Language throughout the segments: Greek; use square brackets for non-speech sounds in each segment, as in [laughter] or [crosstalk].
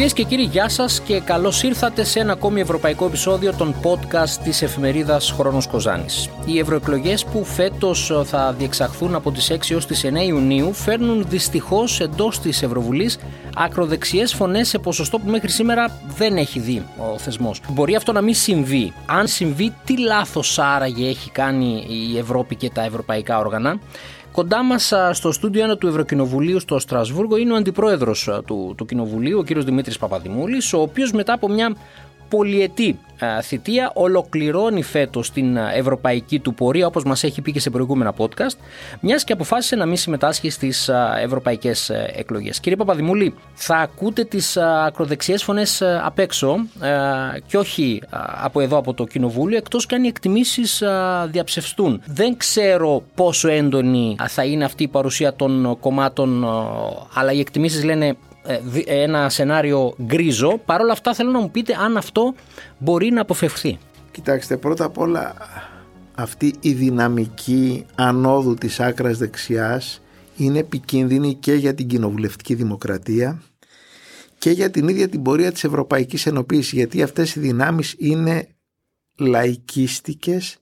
Κυρίες και κύριοι, γεια σας και καλώς ήρθατε σε ένα ακόμη ευρωπαϊκό επεισόδιο των podcast της εφημερίδας Χρόνος Κοζάνης. Οι ευρωεκλογές που φέτος θα διεξαχθούν από τις 6 έως τις 9 Ιουνίου φέρνουν δυστυχώς εντός της Ευρωβουλής ακροδεξιές φωνές σε ποσοστό που μέχρι σήμερα δεν έχει δει ο θεσμός. Μπορεί αυτό να μην συμβεί. Αν συμβεί, τι λάθος άραγε έχει κάνει η Ευρώπη και τα ευρωπαϊκά όργανα; Κοντά μας στο στούντιο 1 του Ευρωκοινοβουλίου στο Στρασβούργο είναι ο αντιπρόεδρος του, του Κοινοβουλίου, ο κ. Δημήτρης Παπαδημούλης, ο οποίος μετά από μια πολυετή θητεία ολοκληρώνει φέτος την ευρωπαϊκή του πορεία όπως μας έχει πει και σε προηγούμενα podcast μιας και αποφάσισε να μην συμμετάσχει στις ευρωπαϊκές ε, εκλογές. Κύριε Παπαδημούλη, θα ακούτε τις ακροδεξιές φωνές απ' έξω και όχι από εδώ από το Κοινοβούλιο εκτός και αν οι εκτιμήσεις διαψευστούν. Δεν ξέρω πόσο έντονη θα είναι αυτή η παρουσία των κομμάτων αλλά οι εκτιμήσεις λένε ε, ένα σενάριο γκρίζο. Παρ' όλα αυτά θέλω να μου πείτε αν αυτό μπορεί να αποφευχθεί. Κοιτάξτε, πρώτα απ' όλα αυτή η δυναμική ανόδου της άκρας δεξιάς είναι επικίνδυνη και για την κοινοβουλευτική δημοκρατία και για την ίδια την πορεία της Ευρωπαϊκής Ενοποίησης γιατί αυτές οι δυνάμεις είναι λαϊκίστικες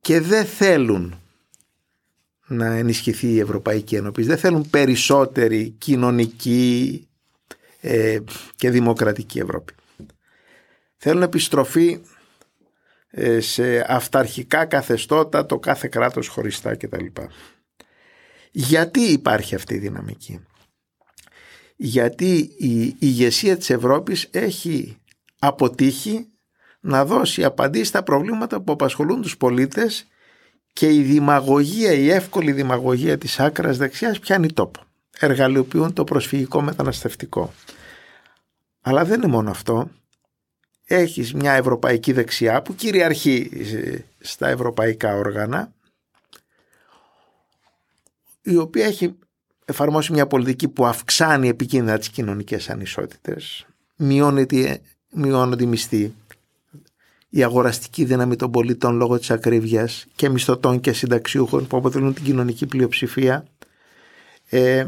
και δεν θέλουν να ενισχυθεί η Ευρωπαϊκή Ένωση. Δεν θέλουν περισσότερη κοινωνική ε, και δημοκρατική Ευρώπη. Θέλουν επιστροφή ε, σε αυταρχικά καθεστώτα, το κάθε κράτος χωριστά κτλ. Γιατί υπάρχει αυτή η δυναμική; Γιατί η ηγεσία της Ευρώπης έχει αποτύχει να δώσει απαντήσεις στα προβλήματα που απασχολούν τους πολίτες και η δημαγωγία, η εύκολη δημαγωγία της άκρας δεξιάς πιάνει τόπο. Εργαλειοποιούν το προσφυγικό μεταναστευτικό. Αλλά δεν είναι μόνο αυτό. Έχεις μια ευρωπαϊκή δεξιά που κυριαρχεί στα ευρωπαϊκά όργανα η οποία έχει εφαρμόσει μια πολιτική που αυξάνει επικίνδυνα τις κοινωνικές ανισότητες μειώνεται, μειώνονται οι μισθοί η αγοραστική δύναμη των πολιτών λόγω της ακρίβειας και μισθωτών και συνταξιούχων που αποτελούν την κοινωνική πλειοψηφία ε,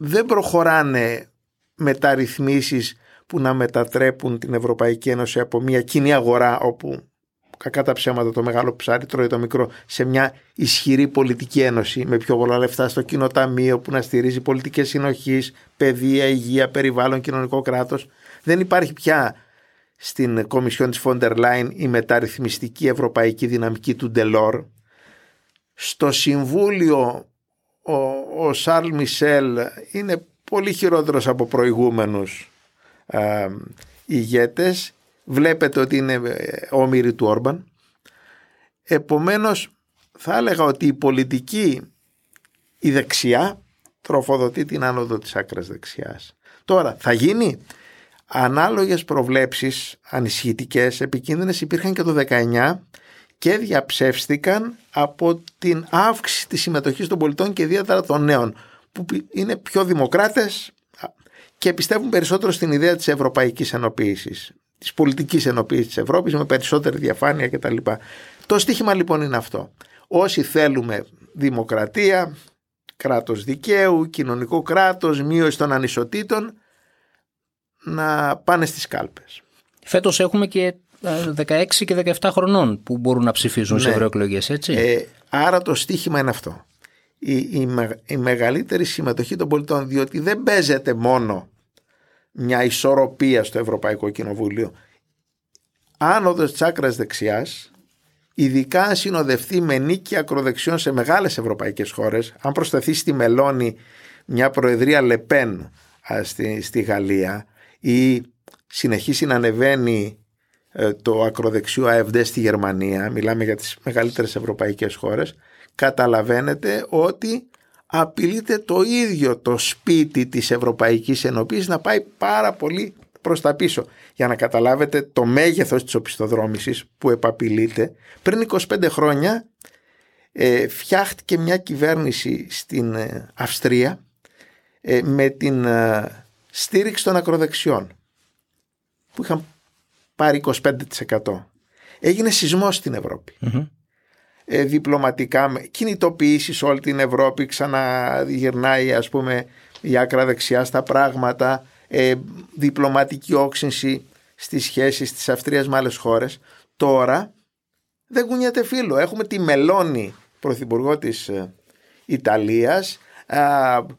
δεν προχωράνε μεταρρυθμίσεις που να μετατρέπουν την Ευρωπαϊκή Ένωση από μια κοινή αγορά όπου κακά τα ψέματα το μεγάλο ψάρι τρώει το μικρό σε μια ισχυρή πολιτική ένωση με πιο πολλά λεφτά στο κοινό ταμείο που να στηρίζει πολιτικές συνοχής, παιδεία, υγεία, περιβάλλον, κοινωνικό κράτος. Δεν υπάρχει πια στην Κομισιόν της Φόντερ Λάιν η μεταρρυθμιστική ευρωπαϊκή δυναμική του Ντελόρ. Στο Συμβούλιο ο, ο Σαρλ Μισελ είναι πολύ χειρότερος από προηγούμενους ε, ηγέτες. Βλέπετε ότι είναι ε, όμοιροι του Όρμπαν. Επομένως θα έλεγα ότι η πολιτική η δεξιά τροφοδοτεί την άνοδο της άκρας δεξιάς. Τώρα θα γίνει; Ανάλογες προβλέψεις ανησυχητικές, επικίνδυνες υπήρχαν και το 19 και διαψεύστηκαν από την αύξηση της συμμετοχής των πολιτών και ιδιαίτερα των νέων που είναι πιο δημοκράτες και πιστεύουν περισσότερο στην ιδέα της ευρωπαϊκής ενοποίησης, της πολιτικής ενοποίησης της Ευρώπης με περισσότερη διαφάνεια κτλ. Το στίχημα λοιπόν είναι αυτό. Όσοι θέλουμε δημοκρατία, κράτος δικαίου, κοινωνικό κράτος, μείωση των ανισοτήτων να πάνε στις κάλπες. Φέτος έχουμε και 16 ε, και 17 χρονών που μπορούν να ψηφίζουν ναι. σε ευρωεκλογές, έτσι. Ε, άρα το στίχημα είναι αυτό. Η, η, η μεγαλύτερη συμμετοχή των πολιτών, διότι δεν παίζεται μόνο μια ισορροπία στο Ευρωπαϊκό Κοινοβούλιο. Άνοδος της άκρας δεξιάς, ειδικά αν συνοδευτεί με νίκη ακροδεξιών σε μεγάλες ευρωπαϊκές χώρες, αν προσθεθεί στη Μελώνη μια προεδρία Λεπέν στη, στη Γαλλία, ή συνεχίσει να ανεβαίνει ε, το ακροδεξιό ΑΕΒΔ στη Γερμανία, μιλάμε για τις μεγαλύτερες ευρωπαϊκές χώρες, καταλαβαίνετε ότι απειλείται το ίδιο το σπίτι της Ευρωπαϊκής Ενωπής να πάει πάρα πολύ προς τα πίσω. Για να καταλάβετε το μέγεθος της οπισθοδρόμησης που επαπειλείται, πριν 25 χρόνια ε, φτιάχτηκε μια κυβέρνηση στην ε, Αυστρία ε, με την στήριξη των ακροδεξιών που είχαν πάρει 25%. Έγινε σεισμός στην ευρωπη Ε, διπλωματικά, κινητοποιήσεις σε όλη την Ευρώπη, ξαναγυρνάει ας πούμε η άκρα δεξιά στα πράγματα. ε, διπλωματική όξυνση στις σχέσεις της Αυστρίας με άλλες χώρες. Τώρα δεν κουνιέται φίλο. Έχουμε τη Μελώνη, πρωθυπουργό της ε, Ιταλίας. Πριν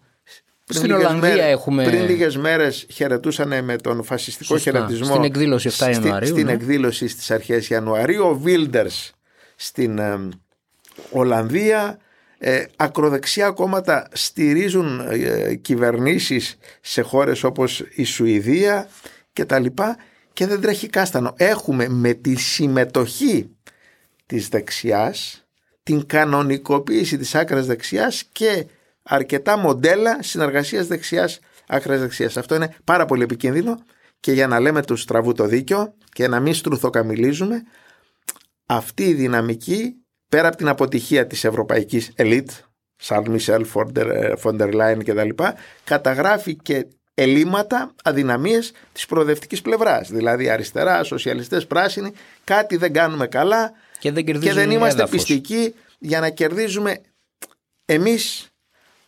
Στην Ολλανδία μέρες, έχουμε... Πριν λίγες μέρες χαιρετούσαν με τον φασιστικό Σωστά. χαιρετισμό. Στην εκδήλωση 7 Ιανουαρίου. Στην ναι. εκδήλωση στις αρχές Ιανουαρίου. Ο Βίλντερς στην ε, Ολλανδία. Ε, ακροδεξιά κόμματα στηρίζουν ε, κυβερνήσεις σε χώρες όπως η Σουηδία και τα λοιπά και δεν τρέχει κάστανο. Έχουμε με τη συμμετοχή της δεξιάς την κανονικοποίηση της άκρας δεξιάς και αρκετά μοντέλα συνεργασίας δεξιάς άκρας δεξιάς. Αυτό είναι πάρα πολύ επικίνδυνο και για να λέμε του στραβού το δίκιο και να μην στρουθοκαμιλίζουμε αυτή η δυναμική πέρα από την αποτυχία της ευρωπαϊκής ελίτ Σαρλ Μισελ, Φόντερ Λάιν και τα λοιπά καταγράφει και ελλείμματα, αδυναμίες της προοδευτικής πλευράς δηλαδή αριστερά, σοσιαλιστές, πράσινοι κάτι δεν κάνουμε καλά και δεν, και δεν είμαστε έδαφος. πιστικοί για να κερδίζουμε εμείς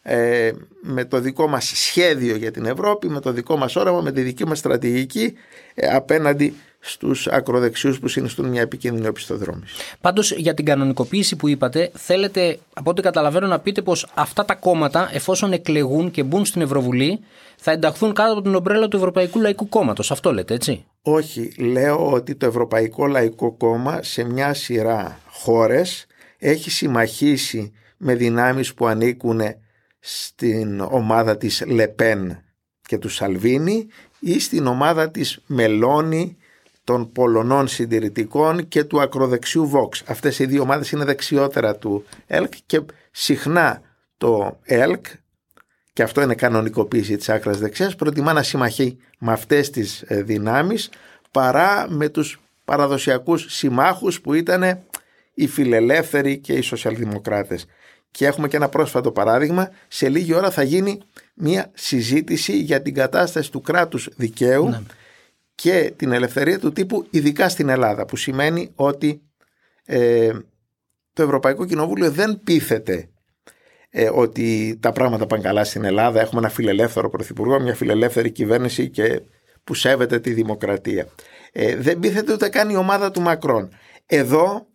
ε, με το δικό μας σχέδιο για την Ευρώπη, με το δικό μας όραμα, με τη δική μας στρατηγική ε, απέναντι στους ακροδεξιούς που συνιστούν μια επικίνδυνη οπισθοδρόμηση. Πάντως για την κανονικοποίηση που είπατε θέλετε από ό,τι καταλαβαίνω να πείτε πως αυτά τα κόμματα εφόσον εκλεγούν και μπουν στην Ευρωβουλή θα ενταχθούν κάτω από την ομπρέλα του Ευρωπαϊκού Λαϊκού Κόμματος. Αυτό λέτε έτσι; Όχι, λέω ότι το Ευρωπαϊκό Λαϊκό Κόμμα σε μια σειρά χώρες έχει συμμαχίσει με δυνάμεις που ανήκουν στην ομάδα της Λεπέν και του Σαλβίνη ή στην ομάδα της Μελώνη των Πολωνών Συντηρητικών και του ακροδεξιού Vox. Αυτές οι δύο ομάδες είναι δεξιότερα του ΕΛΚ και συχνά το ΕΛΚ και αυτό είναι κανονικοποίηση της άκρας δεξιάς προτιμά να συμμαχεί με αυτές τις δυνάμεις παρά με τους παραδοσιακούς συμμάχους που ήταν οι φιλελεύθεροι και οι σοσιαλδημοκράτες. Και έχουμε και ένα πρόσφατο παράδειγμα. Σε λίγη ώρα θα γίνει μια συζήτηση για την κατάσταση του κράτους δικαίου ναι. και την ελευθερία του τύπου ειδικά στην Ελλάδα που σημαίνει ότι ε, το Ευρωπαϊκό Κοινοβούλιο δεν πείθεται ε, ότι τα πράγματα πάνε καλά στην Ελλάδα. Έχουμε ένα φιλελεύθερο πρωθυπουργό, μια φιλελεύθερη κυβέρνηση και που σέβεται τη δημοκρατία. Ε, δεν πείθεται ούτε καν η ομάδα του Μακρόν. Εδώ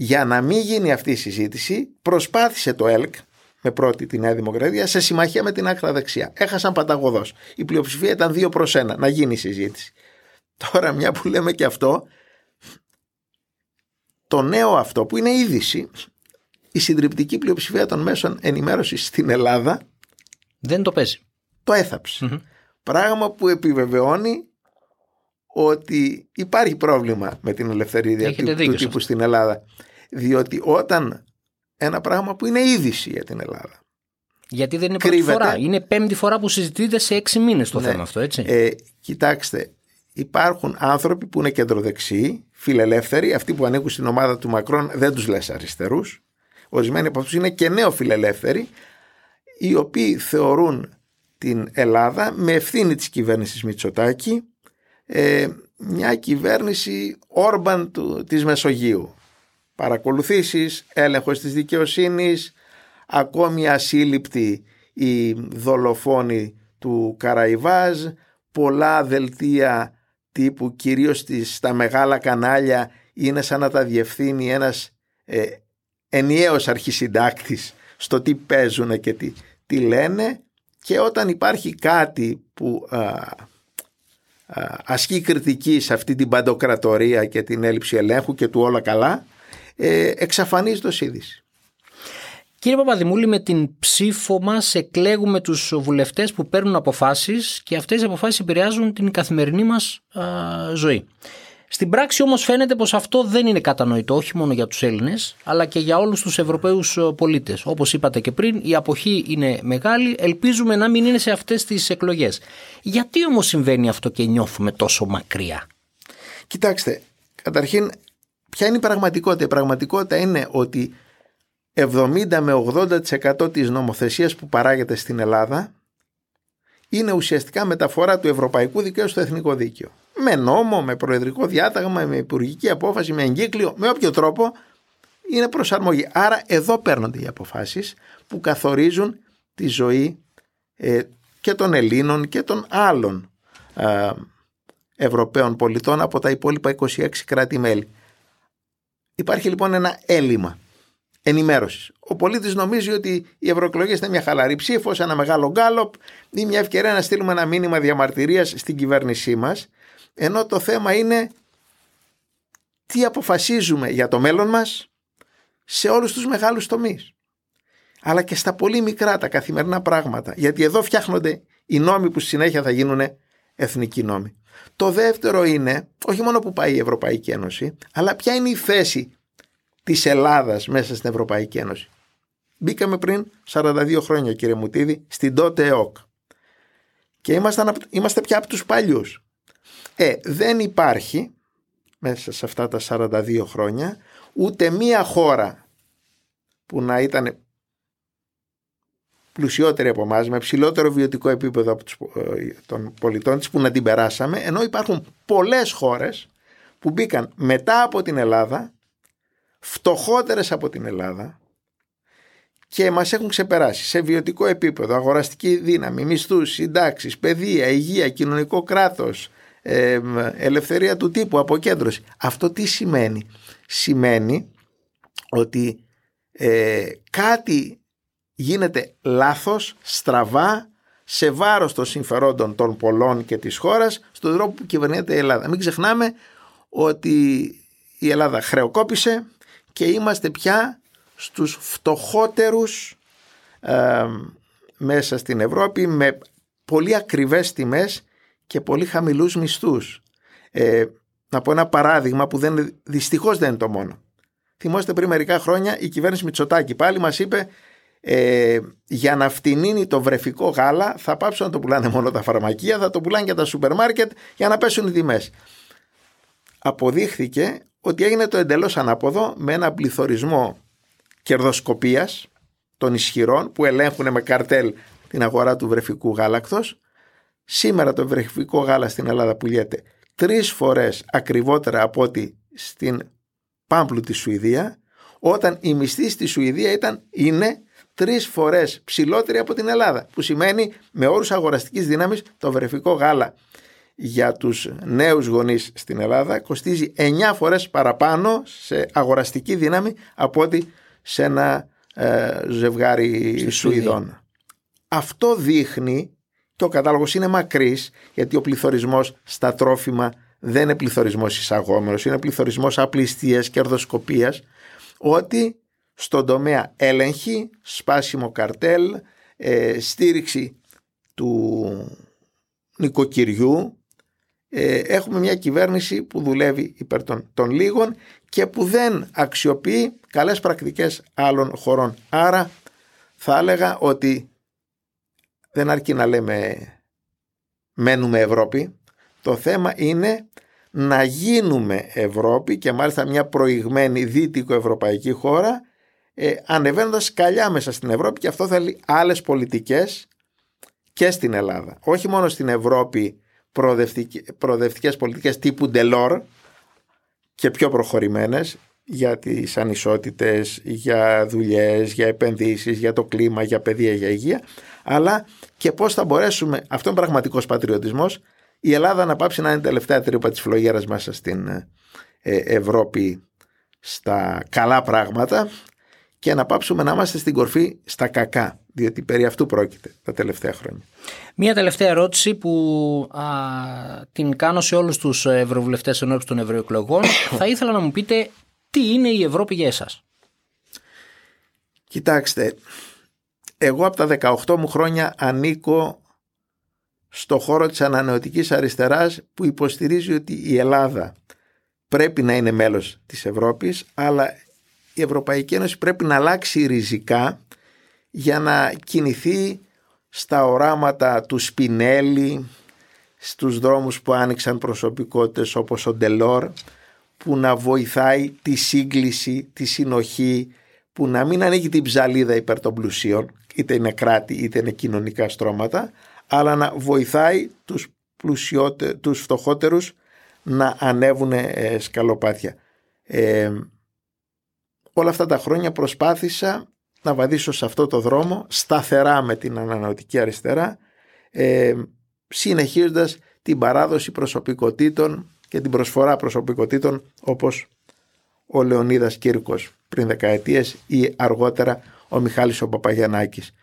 για να μην γίνει αυτή η συζήτηση προσπάθησε το ΕΛΚ με πρώτη τη Νέα Δημοκρατία σε συμμαχία με την άκρα δεξιά. Έχασαν παταγωδός. Η πλειοψηφία ήταν 2 προς 1 να γίνει η συζήτηση. [laughs] Τώρα μια που λέμε και αυτό το νέο αυτό που είναι είδηση η συντριπτική πλειοψηφία των μέσων ενημέρωσης στην Ελλάδα δεν το παίζει. Το έθαψε. Mm-hmm. Πράγμα που επιβεβαιώνει ότι υπάρχει πρόβλημα με την ελευθερία του, του τύπου στην Ελλάδα. Διότι όταν ένα πράγμα που είναι είδηση για την Ελλάδα. Γιατί δεν είναι πρώτη φορά. Είναι πέμπτη φορά που συζητείται σε έξι μήνες το ναι. θέμα αυτό, έτσι. Ε, κοιτάξτε, υπάρχουν άνθρωποι που είναι κεντροδεξιοί, φιλελεύθεροι, αυτοί που ανήκουν στην ομάδα του Μακρόν δεν τους λες αριστερούς. Ορισμένοι από αυτούς είναι και νέο φιλελεύθεροι, οι οποίοι θεωρούν την Ελλάδα με ευθύνη της κυβέρνησης Μητσοτάκη ε, μια κυβέρνηση Όρμπαν του, της Μεσογείου. Παρακολουθήσεις, έλεγχος της δικαιοσύνης, ακόμη ασύλληπτη η δολοφόνη του Καραϊβάζ, πολλά δελτία τύπου κυρίως στα μεγάλα κανάλια είναι σαν να τα διευθύνει ένας ε, ενιαίος αρχισυντάκτης στο τι παίζουν και τι, τι λένε. Και όταν υπάρχει κάτι που ασκεί κριτική σε αυτή την παντοκρατορία και την έλλειψη ελέγχου και του όλα καλά ε, εξαφανίζει το είδηση. Κύριε Παπαδημούλη, με την ψήφο μας εκλέγουμε τους βουλευτές που παίρνουν αποφάσεις και αυτές οι αποφάσεις επηρεάζουν την καθημερινή μας α, ζωή. Στην πράξη όμως φαίνεται πως αυτό δεν είναι κατανοητό όχι μόνο για τους Έλληνες αλλά και για όλους τους Ευρωπαίους πολίτες. Όπως είπατε και πριν η αποχή είναι μεγάλη, ελπίζουμε να μην είναι σε αυτές τις εκλογές. Γιατί όμως συμβαίνει αυτό και νιώθουμε τόσο μακριά; Κοιτάξτε, καταρχήν ποια είναι η πραγματικότητα; Η πραγματικότητα είναι ότι 70 με 80% της νομοθεσίας που παράγεται στην Ελλάδα είναι ουσιαστικά μεταφορά του ευρωπαϊκού δικαίου στο εθνικό δίκαιο με νόμο, με προεδρικό διάταγμα, με υπουργική απόφαση, με εγκύκλιο, με όποιο τρόπο είναι προσαρμογή. Άρα εδώ παίρνονται οι αποφάσεις που καθορίζουν τη ζωή ε, και των Ελλήνων και των άλλων ε, Ευρωπαίων πολιτών από τα υπόλοιπα 26 κράτη-μέλη. Υπάρχει λοιπόν ένα έλλειμμα ενημέρωσης. Ο πολίτης νομίζει ότι οι ευρωεκλογές είναι μια χαλαρή ψήφος, ένα μεγάλο γκάλοπ ή μια ευκαιρία να στείλουμε ένα μήνυμα διαμαρτυρίας στην κυβέρνησή μας. Ενώ το θέμα είναι τι αποφασίζουμε για το μέλλον μας σε όλους τους μεγάλους τομείς. Αλλά και στα πολύ μικρά τα καθημερινά πράγματα. Γιατί εδώ φτιάχνονται οι νόμοι που συνέχεια θα γίνουν εθνικοί νόμοι. Το δεύτερο είναι, όχι μόνο που πάει η Ευρωπαϊκή Ένωση, αλλά ποια είναι η θέση της Ελλάδας μέσα στην Ευρωπαϊκή Ένωση. Μπήκαμε πριν 42 χρόνια κύριε Μουτίδη στην τότε ΕΟΚ και είμαστε, είμαστε πια από τους παλιούς. Ε, δεν υπάρχει μέσα σε αυτά τα 42 χρόνια ούτε μία χώρα που να ήταν πλουσιότερη από εμάς, με ψηλότερο βιωτικό επίπεδο από τους, ε, των πολιτών της που να την περάσαμε, ενώ υπάρχουν πολλές χώρες που μπήκαν μετά από την Ελλάδα, φτωχότερες από την Ελλάδα και μας έχουν ξεπεράσει σε βιωτικό επίπεδο, αγοραστική δύναμη, μισθούς, συντάξεις, παιδεία, υγεία, κοινωνικό κράτος, ελευθερία του τύπου, αποκέντρωση. Αυτό τι σημαίνει; Σημαίνει ότι ε, κάτι γίνεται λάθος, στραβά, σε βάρος των συμφερόντων των πολλών και της χώρας στον τρόπο που κυβερνείται η Ελλάδα. Μην ξεχνάμε ότι η Ελλάδα χρεοκόπησε και είμαστε πια στους φτωχότερους μέσα στην Ευρώπη με πολύ ακριβές τιμές και πολύ χαμηλούς μισθούς. Ε, να πω ένα παράδειγμα που δεν, δυστυχώς δεν είναι το μόνο. Θυμόστε πριν μερικά χρόνια η κυβέρνηση Μητσοτάκη πάλι μας είπε ε, για να φτηνίνει το βρεφικό γάλα θα πάψουν να το πουλάνε μόνο τα φαρμακεία, θα το πουλάνε και τα σούπερ μάρκετ για να πέσουν οι τιμές. Αποδείχθηκε ότι έγινε το εντελώς ανάποδο με ένα πληθωρισμό κερδοσκοπίας των ισχυρών που ελέγχουν με καρτέλ την αγορά του βρεφικού γάλακτος Σήμερα το βρεφικό γάλα στην Ελλάδα πουλιέται τρεις φορές ακριβότερα από ό,τι στην Πάμπλου της Σουηδία, όταν η μισθή στη Σουηδία ήταν, είναι τρεις φορές ψηλότερη από την Ελλάδα, που σημαίνει με όρους αγοραστικής δύναμης το βρεφικό γάλα για τους νέους γονείς στην Ελλάδα κοστίζει 9 φορές παραπάνω σε αγοραστική δύναμη από ό,τι σε ένα ε, ζευγάρι Σουηδών. Αυτό δείχνει και ο κατάλογο είναι μακρύς, γιατί ο πληθωρισμός στα τρόφιμα δεν είναι πληθωρισμός εισαγόμενος, είναι πληθωρισμός απληστίας, κερδοσκοπίας, ότι στον τομέα έλεγχη, σπάσιμο καρτέλ, ε, στήριξη του νοικοκυριού, ε, έχουμε μια κυβέρνηση που δουλεύει υπέρ των, των λίγων και που δεν αξιοποιεί καλές πρακτικές άλλων χωρών. Άρα θα έλεγα ότι δεν αρκεί να λέμε μένουμε Ευρώπη. Το θέμα είναι να γίνουμε Ευρώπη και μάλιστα μια προηγμένη δυτικο-ευρωπαϊκή χώρα ε, ανεβαίνοντας σκαλιά μέσα στην Ευρώπη και αυτό θέλει άλλες πολιτικές και στην Ελλάδα. Όχι μόνο στην Ευρώπη προοδευτικές πολιτικές τύπου Delors και πιο προχωρημένες για τις ανισότητες, για δουλειές, για επενδύσεις, για το κλίμα, για παιδεία, για υγεία, αλλά και πώς θα μπορέσουμε, αυτό είναι πραγματικός πατριωτισμός, η Ελλάδα να πάψει να είναι τελευταία τρύπα της φλογέρας μέσα στην ε, Ευρώπη στα καλά πράγματα και να πάψουμε να είμαστε στην κορφή στα κακά, διότι περί αυτού πρόκειται τα τελευταία χρόνια. Μία τελευταία ερώτηση που α, την κάνω σε όλους τους ευρωβουλευτές ενώπιση των ευρωεκλογών. [coughs] θα ήθελα να μου πείτε τι είναι η Ευρώπη για εσάς; Κοιτάξτε, εγώ από τα 18 μου χρόνια ανήκω στο χώρο της ανανεωτικής αριστεράς που υποστηρίζει ότι η Ελλάδα πρέπει να είναι μέλος της Ευρώπης αλλά η Ευρωπαϊκή Ένωση πρέπει να αλλάξει ριζικά για να κινηθεί στα οράματα του Σπινέλη, στους δρόμους που άνοιξαν προσωπικότητες όπως ο Ντελόρ που να βοηθάει τη σύγκληση, τη συνοχή, που να μην ανοίγει την ψαλίδα υπέρ των πλουσίων, είτε είναι κράτη είτε είναι κοινωνικά στρώματα, αλλά να βοηθάει τους, πλουσιότε, τους φτωχότερους να ανέβουν ε, σκαλοπάτια. Ε, όλα αυτά τα χρόνια προσπάθησα να βαδίσω σε αυτό το δρόμο σταθερά με την ανανεωτική αριστερά ε, συνεχίζοντας την παράδοση προσωπικότητων και την προσφορά προσωπικότητων όπως ο Λεωνίδας Κύρκος πριν δεκαετίες ή αργότερα ο Μιχάλης ο Παπαγιαννάκης.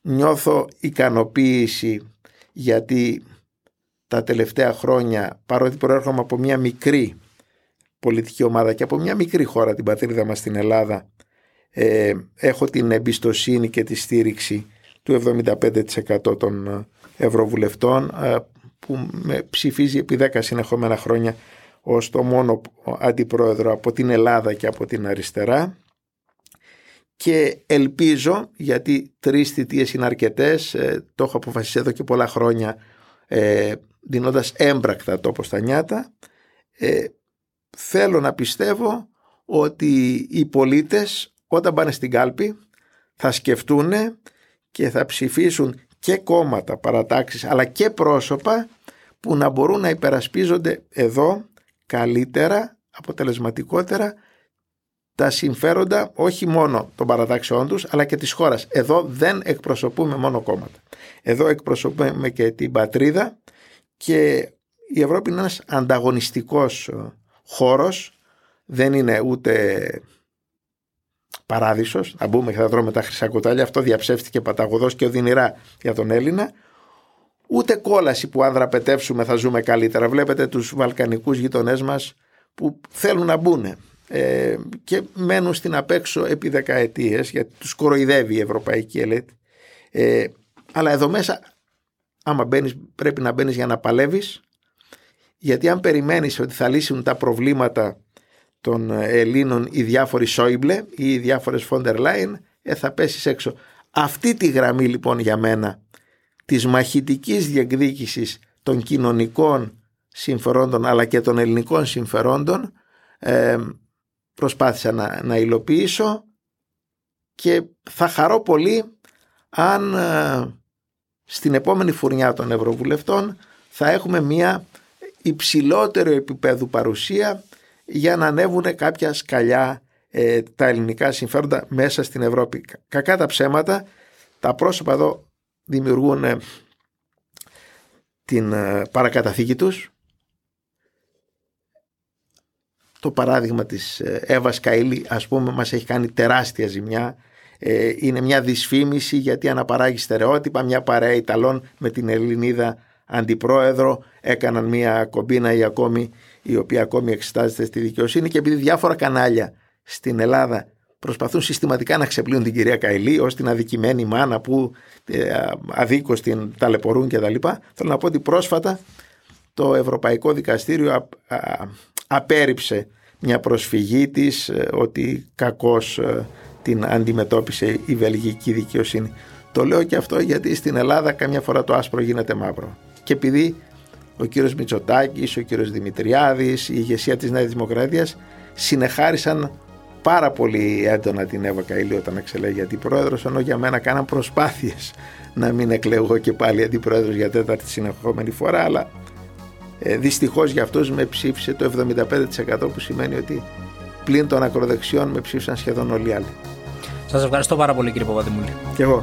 Νιώθω ικανοποίηση γιατί τα τελευταία χρόνια παρότι προέρχομαι από μια μικρή πολιτική ομάδα και από μια μικρή χώρα την πατρίδα μας στην Ελλάδα ε, έχω την εμπιστοσύνη και τη στήριξη του 75% των ευρωβουλευτών ε, που με ψηφίζει επί 10 συνεχόμενα χρόνια ως το μόνο αντιπρόεδρο από την Ελλάδα και από την αριστερά. Και ελπίζω γιατί τρεις θητείες είναι αρκετές ε, το έχω αποφασίσει εδώ και πολλά χρόνια ε, δίνοντας έμπρακτα τόπο στα νιάτα ε, θέλω να πιστεύω ότι οι πολίτες όταν πάνε στην κάλπη θα σκεφτούν και θα ψηφίσουν και κόμματα, παρατάξεις αλλά και πρόσωπα που να μπορούν να υπερασπίζονται εδώ καλύτερα, αποτελεσματικότερα τα συμφέροντα όχι μόνο των παρατάξεών τους αλλά και της χώρας. Εδώ δεν εκπροσωπούμε μόνο κόμματα. Εδώ εκπροσωπούμε και την πατρίδα και η Ευρώπη είναι ένας ανταγωνιστικός χώρος δεν είναι ούτε παράδεισος, να μπούμε και θα τρώμε τα χρυσά κουτάλια, αυτό διαψεύτηκε παταγωδός και οδυνηρά για τον Έλληνα, ούτε κόλαση που αν δραπετεύσουμε θα ζούμε καλύτερα. Βλέπετε τους βαλκανικούς γειτονές μας που θέλουν να μπουν ε, και μένουν στην απέξω επί δεκαετίες γιατί τους κοροϊδεύει η ευρωπαϊκή ελέτ. Ε, αλλά εδώ μέσα άμα μπαίνεις, πρέπει να μπαίνεις για να παλεύεις γιατί αν περιμένεις ότι θα λύσουν τα προβλήματα των Ελλήνων οι διάφοροι Σόιμπλε ή οι διάφορες Φόντερ Λάιν ε, θα πέσεις έξω. Αυτή τη γραμμή λοιπόν για μένα της μαχητικής διεκδίκησης των κοινωνικών συμφερόντων αλλά και των ελληνικών συμφερόντων ε, προσπάθησα να, να υλοποιήσω και θα χαρώ πολύ αν ε, στην επόμενη φουρνιά των Ευρωβουλευτών θα έχουμε μια υψηλότερο επίπεδο παρουσία για να ανέβουν κάποια σκαλιά ε, τα ελληνικά συμφέροντα μέσα στην Ευρώπη. Κακά τα ψέματα, τα πρόσωπα εδώ δημιουργούν ε, την ε, παρακαταθήκη τους. Το παράδειγμα της Εύα Καΐλη ας πούμε μας έχει κάνει τεράστια ζημιά. Είναι μια δυσφήμιση γιατί αναπαράγει στερεότυπα μια παρέα Ιταλών με την Ελληνίδα αντιπρόεδρο έκαναν μια κομπίνα ή ακόμη η οποία ακόμη εξετάζεται στη δικαιοσύνη και επειδή διάφορα κανάλια στην Ελλάδα προσπαθούν συστηματικά να ξεπλύνουν την κυρία Καηλή ως την αδικημένη μάνα που ε, αδίκως την ταλαιπωρούν κτλ. Θέλω να πω ότι πρόσφατα το Ευρωπαϊκό Δικαστήριο απέρριψε μια προσφυγή της ε, ότι κακώς ε, την αντιμετώπισε η βελγική δικαιοσύνη. Το λέω και αυτό γιατί στην Ελλάδα καμιά φορά το άσπρο γίνεται μαύρο. Και επειδή ο κύριος Μητσοτάκης, ο κύριος Δημητριάδης, η ηγεσία της Νέας Δημοκρατίας συνεχάρισαν πάρα πολύ έντονα την Εύα Καηλή όταν εξελέγει αντιπρόεδρος ενώ για μένα κάναν προσπάθειες να μην εκλεγώ και πάλι αντιπρόεδρος για τέταρτη συνεχόμενη φορά αλλά ε, δυστυχώς για αυτούς με ψήφισε το 75% που σημαίνει ότι πλην των ακροδεξιών με ψήφισαν σχεδόν όλοι οι άλλοι. Σας ευχαριστώ πάρα πολύ κύριε Παπαδημούλη. Και εγώ.